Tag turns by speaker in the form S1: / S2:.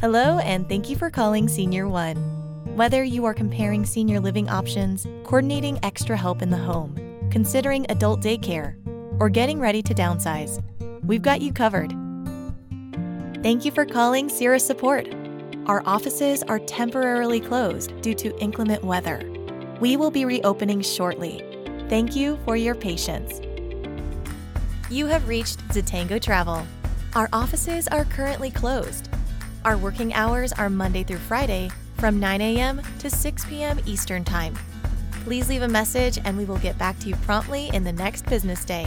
S1: Hello, and thank you for calling Senior One. Whether you are comparing senior living options, coordinating extra help in the home, considering adult daycare, or getting ready to downsize, we've got you covered. Thank you for calling Sierra Support. Our offices are temporarily closed due to inclement weather. We will be reopening shortly. Thank you for your patience. You have reached Zatango Travel. Our offices are currently closed. Our working hours are Monday through Friday from 9 a.m. to 6 p.m. Eastern Time. Please leave a message and we will get back to you promptly in the next business day.